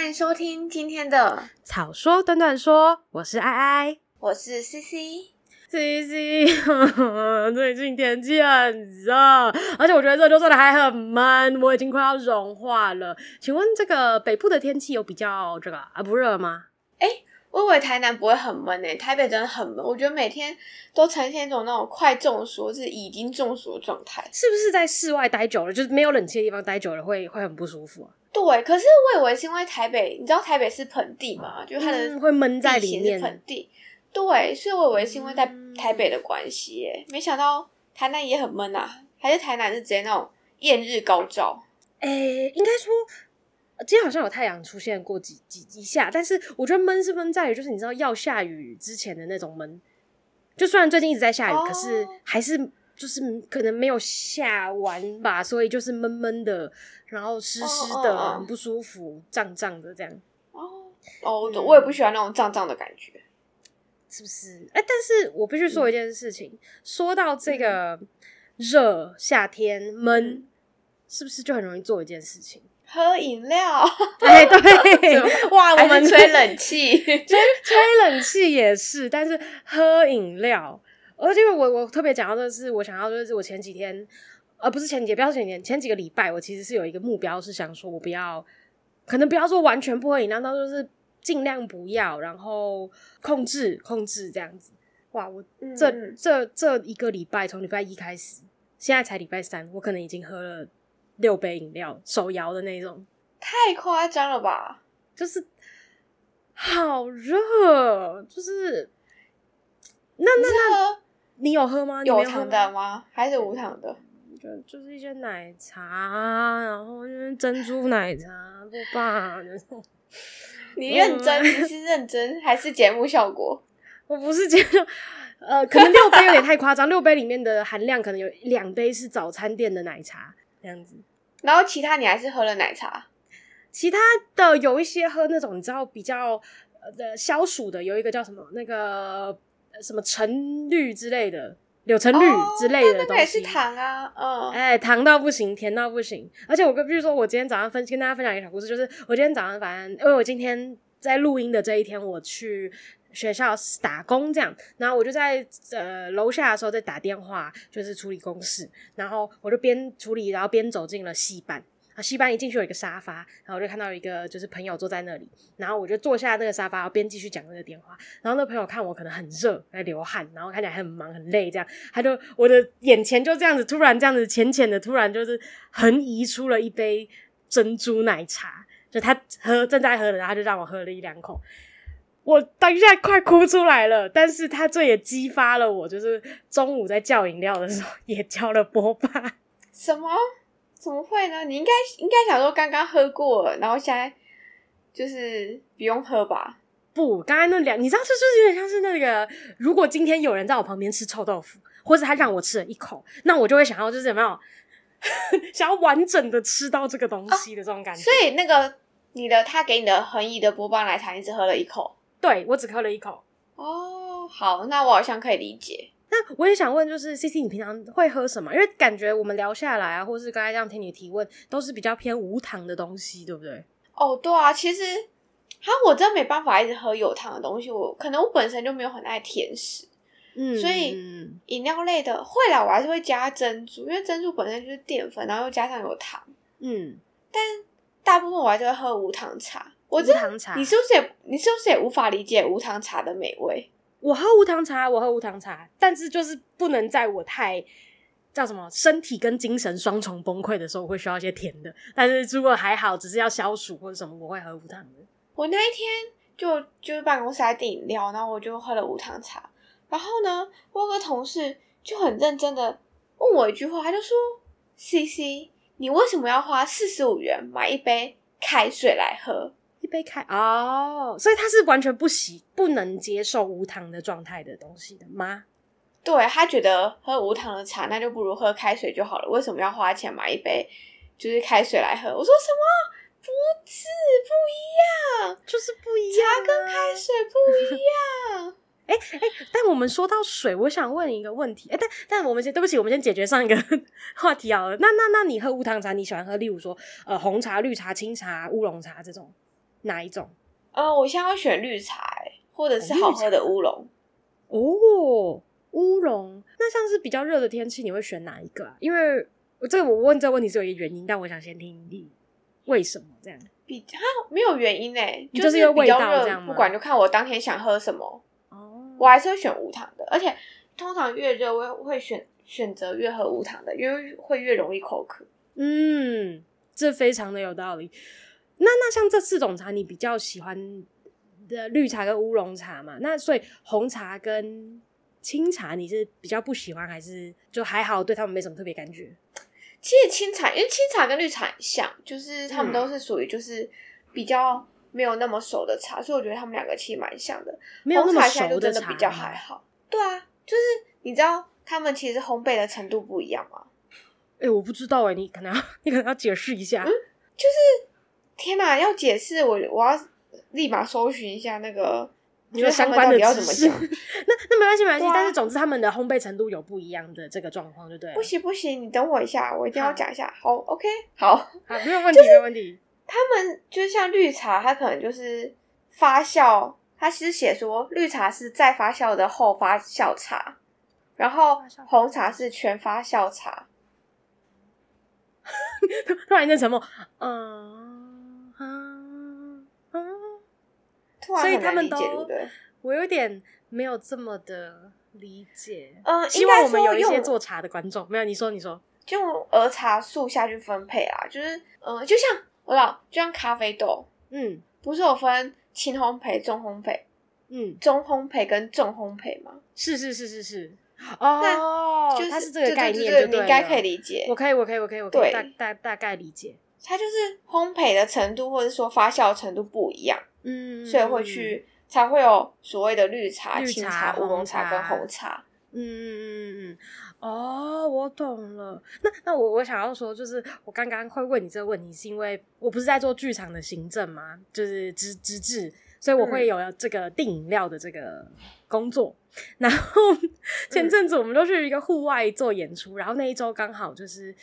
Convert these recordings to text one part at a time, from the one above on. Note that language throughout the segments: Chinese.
欢迎收听今天的草说短短说，我是爱爱，我是 CC。CC，最近天气很热，而且我觉得热就热的还很闷，我已经快要融化了。请问这个北部的天气有比较这个啊不热吗？哎、欸，我以为台南不会很闷诶、欸，台北真的很闷。我觉得每天都呈现一种那种快中暑，是已经中暑的状态。是不是在室外待久了，就是没有冷气的地方待久了会会很不舒服啊？对，可是我以为是因为台北，你知道台北是盆地嘛，就是它的、嗯、会闷在里面，盆地。对，所以我以为是因为在台北的关系耶，没想到台南也很闷啊，还是台南是直接那种艳日高照？哎，应该说今天好像有太阳出现过几几一下，但是我觉得闷是闷在于，就是你知道要下雨之前的那种闷，就虽然最近一直在下雨，哦、可是还是就是可能没有下完吧，所以就是闷闷的，然后湿湿的，哦、很不舒服，胀胀的这样。哦哦，我也不喜欢那种胀胀的感觉。是不是？哎、欸，但是我必须说一件事情。嗯、说到这个热夏天闷，嗯、是不是就很容易做一件事情？喝饮料。哎，对 哇，我们吹冷气，吹吹冷气也是，但是喝饮料。而且我我特别讲到的是，我想要就是我前几天，呃，不是前几天，不要前几天，前几个礼拜，我其实是有一个目标，是想说我不要，可能不要说完全不喝饮料，那就是。尽量不要，然后控制控制这样子。哇，我这、嗯、这这一个礼拜，从礼拜一开始，现在才礼拜三，我可能已经喝了六杯饮料，手摇的那种。太夸张了吧？就是好热，就是你有喝吗？有糖的吗？还是无糖的？就就是一些奶茶，然后就是珍珠奶茶，不吧。你认真？你是认真还是节目效果？我不是节目，呃，可能六杯有点太夸张。六杯里面的含量可能有两杯是早餐店的奶茶这样子，然后其他你还是喝了奶茶。其他的有一些喝那种你知道比较呃消暑的，有一个叫什么那个什么橙绿之类的。柳橙绿之类的东西，那个也是糖啊，嗯，哎，糖到不行，甜到不行。而且我跟，比如说，我今天早上分跟大家分享一个小故事，就是我今天早上，反正因为我今天在录音的这一天，我去学校打工这样，然后我就在呃楼下的时候在打电话，就是处理公事，然后我就边处理，然后边走进了戏班。戏班一进去有一个沙发，然后我就看到一个就是朋友坐在那里，然后我就坐下那个沙发，然后边继续讲那个电话。然后那朋友看我可能很热，在流汗，然后看起来很忙很累，这样他就我的眼前就这样子突然这样子浅浅的突然就是横移出了一杯珍珠奶茶，就他喝正在喝的，然后就让我喝了一两口，我当下快哭出来了。但是他这也激发了我，就是中午在叫饮料的时候也叫了波霸。什么？怎么会呢？你应该应该想说刚刚喝过了，然后现在就是不用喝吧？不，刚才那两，你知道，这就是有点像是那个，如果今天有人在我旁边吃臭豆腐，或者他让我吃了一口，那我就会想要就是有没有想要完整的吃到这个东西的这种感觉。啊，所以那个你的他给你的恒怡的波霸奶茶，你只喝了一口？对，我只喝了一口。哦，好，那我好像可以理解。那我也想问，就是 CC，你平常会喝什么？因为感觉我们聊下来啊，或是刚才这样听你提问，都是比较偏无糖的东西，对不对？哦，对啊，其实哈，我真的没办法一直喝有糖的东西。我可能我本身就没有很爱甜食，嗯，所以饮料类的会啦，我还是会加珍珠，因为珍珠本身就是淀粉，然后又加上有糖，嗯。但大部分我还是会喝无糖茶。我无糖茶，你是不是也你是不是也无法理解无糖茶的美味？我喝无糖茶，我喝无糖茶，但是就是不能在我太叫什么身体跟精神双重崩溃的时候，我会需要一些甜的。但是如果还好，只是要消暑或者什么，我会喝无糖的。我那一天就就是办公室在订饮料，然后我就喝了无糖茶。然后呢，我有个同事就很认真的问我一句话，他就说：“CC，你为什么要花四十五元买一杯开水来喝？”一杯开哦，所以他是完全不喜不能接受无糖的状态的东西的吗？对，他觉得喝无糖的茶，那就不如喝开水就好了。为什么要花钱买一杯就是开水来喝？我说什么？不是不一样，就是不一样，茶跟开水不一样。哎哎、欸欸，但我们说到水，我想问一个问题。哎、欸，但但我们先对不起，我们先解决上一个 话题好了。那那那你喝无糖茶，你喜欢喝，例如说呃红茶、绿茶、清茶、乌龙茶这种？哪一种？呃，我现在会选绿茶，或者是好喝的乌龙。哦，乌龙。那像是比较热的天气，你会选哪一个啊？因为这个我问这个问题是有一个原因，但我想先听你为什么这样。比较没有原因诶，就是因为味道这样？不管就看我当天想喝什么。哦，我还是会选无糖的，而且通常越热我会选选择越喝无糖的，因为会越容易口渴。嗯，这非常的有道理。那那像这四种茶，你比较喜欢的绿茶跟乌龙茶嘛？那所以红茶跟清茶你是比较不喜欢，还是就还好，对他们没什么特别感觉？其实清茶，因为清茶跟绿茶很像，就是他们都是属于就是比较没有那么熟的茶，嗯、所以我觉得他们两个其实蛮像的。没有那么熟真的比较还好。对啊，就是你知道他们其实烘焙的程度不一样吗？哎、欸，我不知道哎、欸，你可能要 你可能要解释一下。嗯，就是。天哪，要解释我，我要立马搜寻一下那个你们相关的知识。那那没关系，没关系。但是总之，他们的烘焙程度有不一样的这个状况，就对。不行不行，你等我一下，我一定要讲一下。好，好，OK，好，好，没有问题，就是、没有问题。他们就像绿茶，它可能就是发酵，它其实写说绿茶是再发酵的后发酵茶，然后红茶是全发酵茶。突然间沉默，嗯。所以他们都，我有点没有这么的理解。嗯，希望我们有一些做茶的观众。没有，你说，你说，就儿茶素下去分配啊，就是，嗯，就像我老，就像咖啡豆，嗯，不是有分轻烘焙、中烘焙，嗯，中烘焙跟重烘焙吗？是是是是是，哦，就是它是这个概念，你应该可以理解。我可以，我可以，我可以，我可以大大大概理解。它就是烘焙的程度，或者说发酵程度不一样。嗯，所以会去才会有所谓的绿茶、绿茶乌龙茶跟红茶。嗯嗯嗯嗯嗯。哦，我懂了。那那我我想要说，就是我刚刚会问你这个问题，是因为我不是在做剧场的行政嘛，就是资资质，所以我会有这个订饮料的这个工作。嗯、然后前阵子我们都去一个户外做演出，嗯、然后那一周刚好就是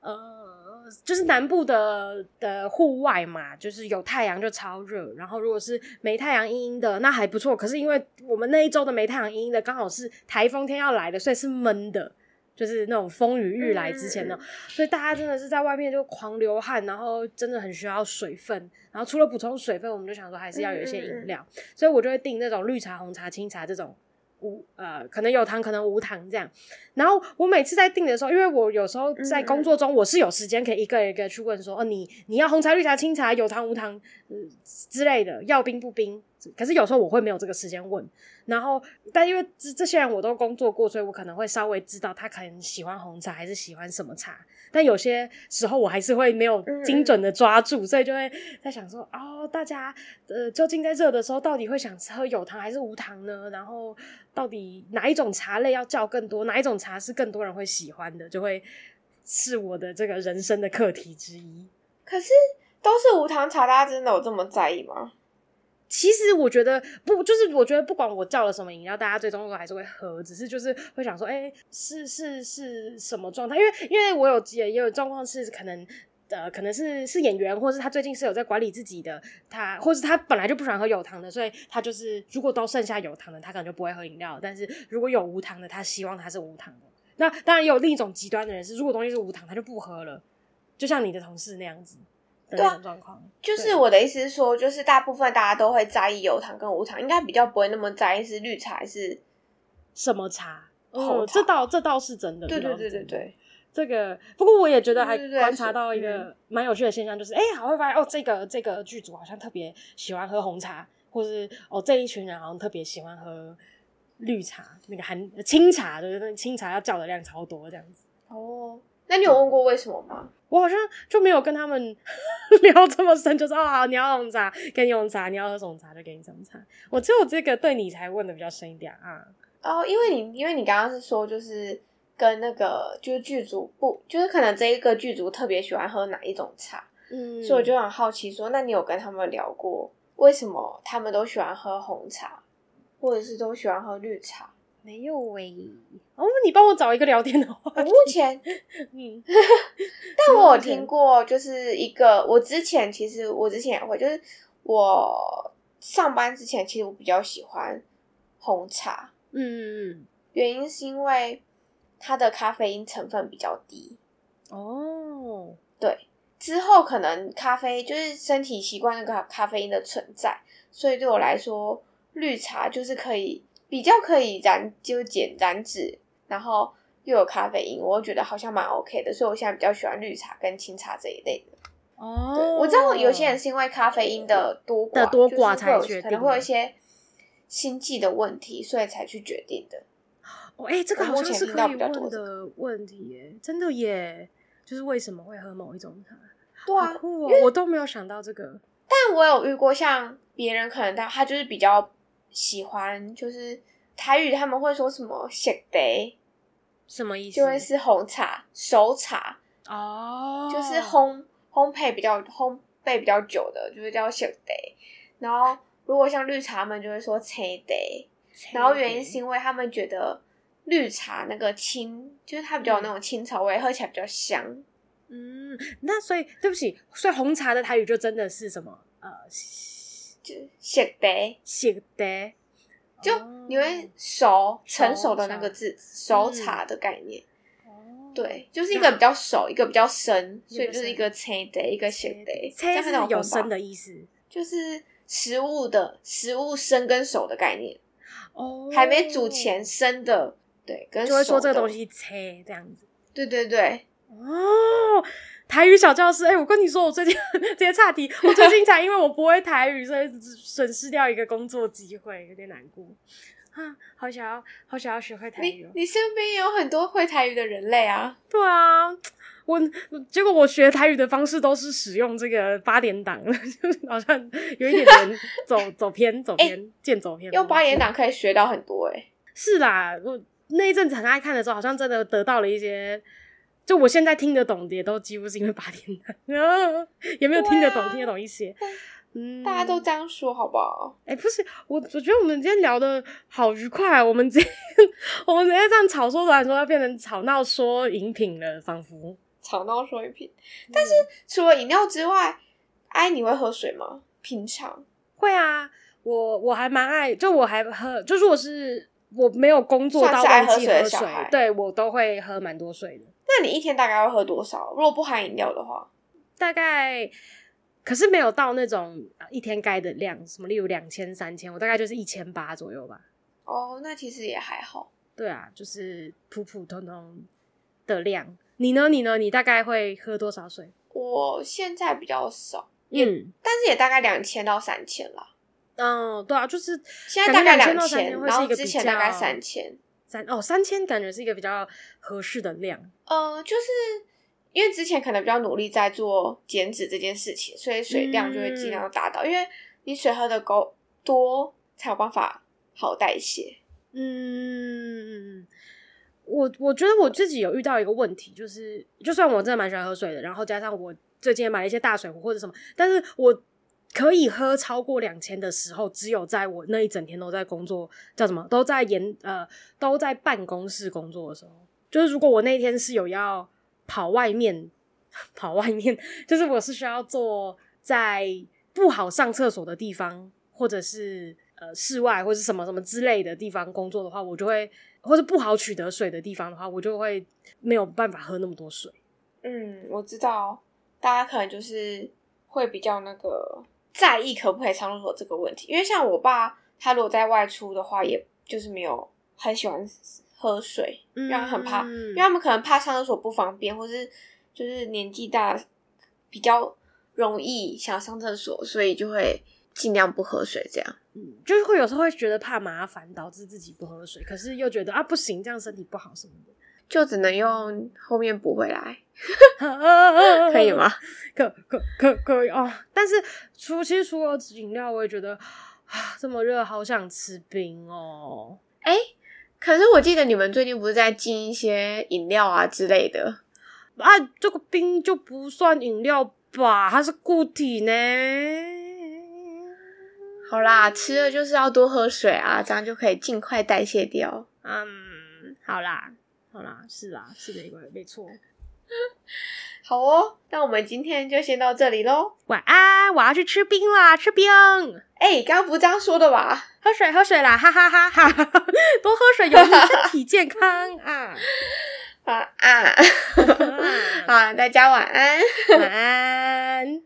呃。就是南部的的户外嘛，就是有太阳就超热，然后如果是没太阳阴阴的，那还不错。可是因为我们那一周的没太阳阴阴的，刚好是台风天要来的，所以是闷的，就是那种风雨欲来之前呢，嗯、所以大家真的是在外面就狂流汗，然后真的很需要水分。然后除了补充水分，我们就想说还是要有一些饮料，嗯、所以我就会订那种绿茶、红茶、清茶这种。无呃，可能有糖，可能无糖这样。然后我每次在订的时候，因为我有时候在工作中，我是有时间可以一个一个去问说，哦，你你要红茶、绿茶、清茶，有糖无糖，呃之类的，要冰不冰？可是有时候我会没有这个时间问。然后，但因为这这些人我都工作过，所以我可能会稍微知道他可能喜欢红茶还是喜欢什么茶。但有些时候我还是会没有精准的抓住，嗯、所以就会在想说，哦，大家呃究竟在热的时候到底会想喝有糖还是无糖呢？然后到底哪一种茶类要叫更多，哪一种茶是更多人会喜欢的，就会是我的这个人生的课题之一。可是都是无糖茶，大家真的有这么在意吗？其实我觉得不，就是我觉得不管我叫了什么饮料，大家最终都还是会喝，只是就是会想说，哎、是是是什么状态？因为因为我有也也有状况是可能呃，可能是是演员，或是他最近是有在管理自己的，他或是他本来就不喜欢喝有糖的，所以他就是如果都剩下有糖的，他可能就不会喝饮料。但是如果有无糖的，他希望它是无糖的。那当然也有另一种极端的人是，如果东西是无糖，他就不喝了，就像你的同事那样子。对啊，就是我的意思是说，就是大部分大家都会在意有糖跟无糖，应该比较不会那么在意是绿茶还是什么茶。哦，这倒这倒是真的。对对对对对，这个不过我也觉得还观察到一个蛮有趣的现象，就是哎，好会发现哦，这个这个剧组好像特别喜欢喝红茶，或是哦这一群人好像特别喜欢喝绿茶，那个含清茶，就是那清茶要叫的量超多这样子。哦。那你有问过为什么吗？我好像就没有跟他们 聊这么深，就是啊，你要红茶给你红茶，你要喝什么茶就给你什么茶。我只有这个对你才问的比较深一点啊。哦，因为你因为你刚刚是说就是跟那个就是剧组不就是可能这一个剧组特别喜欢喝哪一种茶，嗯，所以我就很好奇说，那你有跟他们聊过为什么他们都喜欢喝红茶，或者是都喜欢喝绿茶？没有喂、欸，哦，你帮我找一个聊天的话。我目前，嗯，但我有听过，就是一个我之前其实我之前也会，就是我上班之前，其实我比较喜欢红茶。嗯嗯嗯，原因是因为它的咖啡因成分比较低。哦，对，之后可能咖啡就是身体习惯那个咖啡因的存在，所以对我来说，绿茶就是可以比较可以燃就减燃脂，然后又有咖啡因，我觉得好像蛮 OK 的，所以我现在比较喜欢绿茶跟清茶这一类的。哦，我知道有些人是因为咖啡因的多寡的多寡才决定，可能会有一些心悸的问题，所以才去决定的。哦，哎、欸，这个好像是可以问的问题耶，真的耶。就是为什么会喝某一种茶？对啊，酷哦，我都没有想到这个。但我有遇过像别人可能他他就是比较喜欢，就是台语他们会说什么“熟茶”，什么意思？就会是红茶、熟茶哦，就是烘烘焙比较烘焙比较久的，就是叫“熟茶”。然后如果像绿茶们就会说“青茶”，然后原因是因为他们觉得。绿茶那个青，就是它比较有那种青草味，嗯、喝起来比较香。嗯，那所以对不起，所以红茶的台语就真的是什么？呃，就熟茶，熟茶，就你会熟成熟的那个字，熟茶的概念。对，就是一个比较熟，一个比较生，所以就是一个青茶，一个熟茶。青是有生的意思，就是食物的食物生跟熟的概念。哦，还没煮前生的。对，跟就会说这个东西切这样子。对对对，哦，台语小教室，哎、欸，我跟你说，我最近 这些差题，我最近才因为我不会台语，所以损失掉一个工作机会，有点难过。啊，好想要，好想要学会台语。你你身边也有很多会台语的人类啊。对啊，我结果我学台语的方式都是使用这个八点档，就是好像有一点点走走偏，走偏，渐、欸、走偏。用八点档可以学到很多、欸，哎，是啦，我。那一阵子很爱看的时候，好像真的得到了一些，就我现在听得懂的，也都几乎是因为八点档，也没有听得懂，啊、听得懂一些。嗯，大家都这样说，好不好？哎、欸，不是，我我觉得我们今天聊的好愉快，我们今天 我们直接这样吵说完，说要变成吵闹说饮品了，仿佛吵闹说饮品。但是除了饮料之外，哎，你会喝水吗？平常会啊，我我还蛮爱，就我还喝，就如果是。我没有工作到忘记喝水，对，我都会喝蛮多水的。那你一天大概要喝多少？如果不含饮料的话，大概可是没有到那种一天该的量，什么例如两千、三千，我大概就是一千八左右吧。哦，那其实也还好。对啊，就是普普通通的量。你呢？你呢？你大概会喝多少水？我现在比较少，嗯，但是也大概两千到三千啦。嗯，对啊，就是现在大概两千，然后之前大概三千，三哦三千感觉是一个比较合适的量。呃，就是因为之前可能比较努力在做减脂这件事情，所以水量就会尽量达到，嗯、因为你水喝的够多，才有办法好代谢。嗯，我我觉得我自己有遇到一个问题，就是就算我真的蛮喜欢喝水的，然后加上我最近也买了一些大水壶或者什么，但是我。可以喝超过两千的时候，只有在我那一整天都在工作，叫什么？都在研呃，都在办公室工作的时候。就是如果我那天是有要跑外面，跑外面，就是我是需要坐在不好上厕所的地方，或者是呃室外或者什么什么之类的地方工作的话，我就会，或者不好取得水的地方的话，我就会没有办法喝那么多水。嗯，我知道，大家可能就是会比较那个。在意可不可以上厕所这个问题，因为像我爸，他如果在外出的话，也就是没有很喜欢喝水，因为他很怕，因为他们可能怕上厕所不方便，或是就是年纪大比较容易想上厕所，所以就会尽量不喝水。这样，嗯，就是会有时候会觉得怕麻烦，导致自己不喝水，可是又觉得啊不行，这样身体不好什么的。就只能用后面补回来，可以吗？可可可可以哦。但是除其实除了饮料，我也觉得啊，这么热，好想吃冰哦。哎、欸，可是我记得你们最近不是在进一些饮料啊之类的啊？这个冰就不算饮料吧？它是固体呢。好啦，吃了就是要多喝水啊，这样就可以尽快代谢掉。嗯，好啦。好啦，是啦，是的，没错。好哦，那我们今天就先到这里喽。晚安，我要去吃冰啦，吃冰。哎，刚刚不是这样说的吧？喝水，喝水啦，哈哈哈哈！多喝水有益 身体健康啊！啊啊！好，大家晚安，晚安。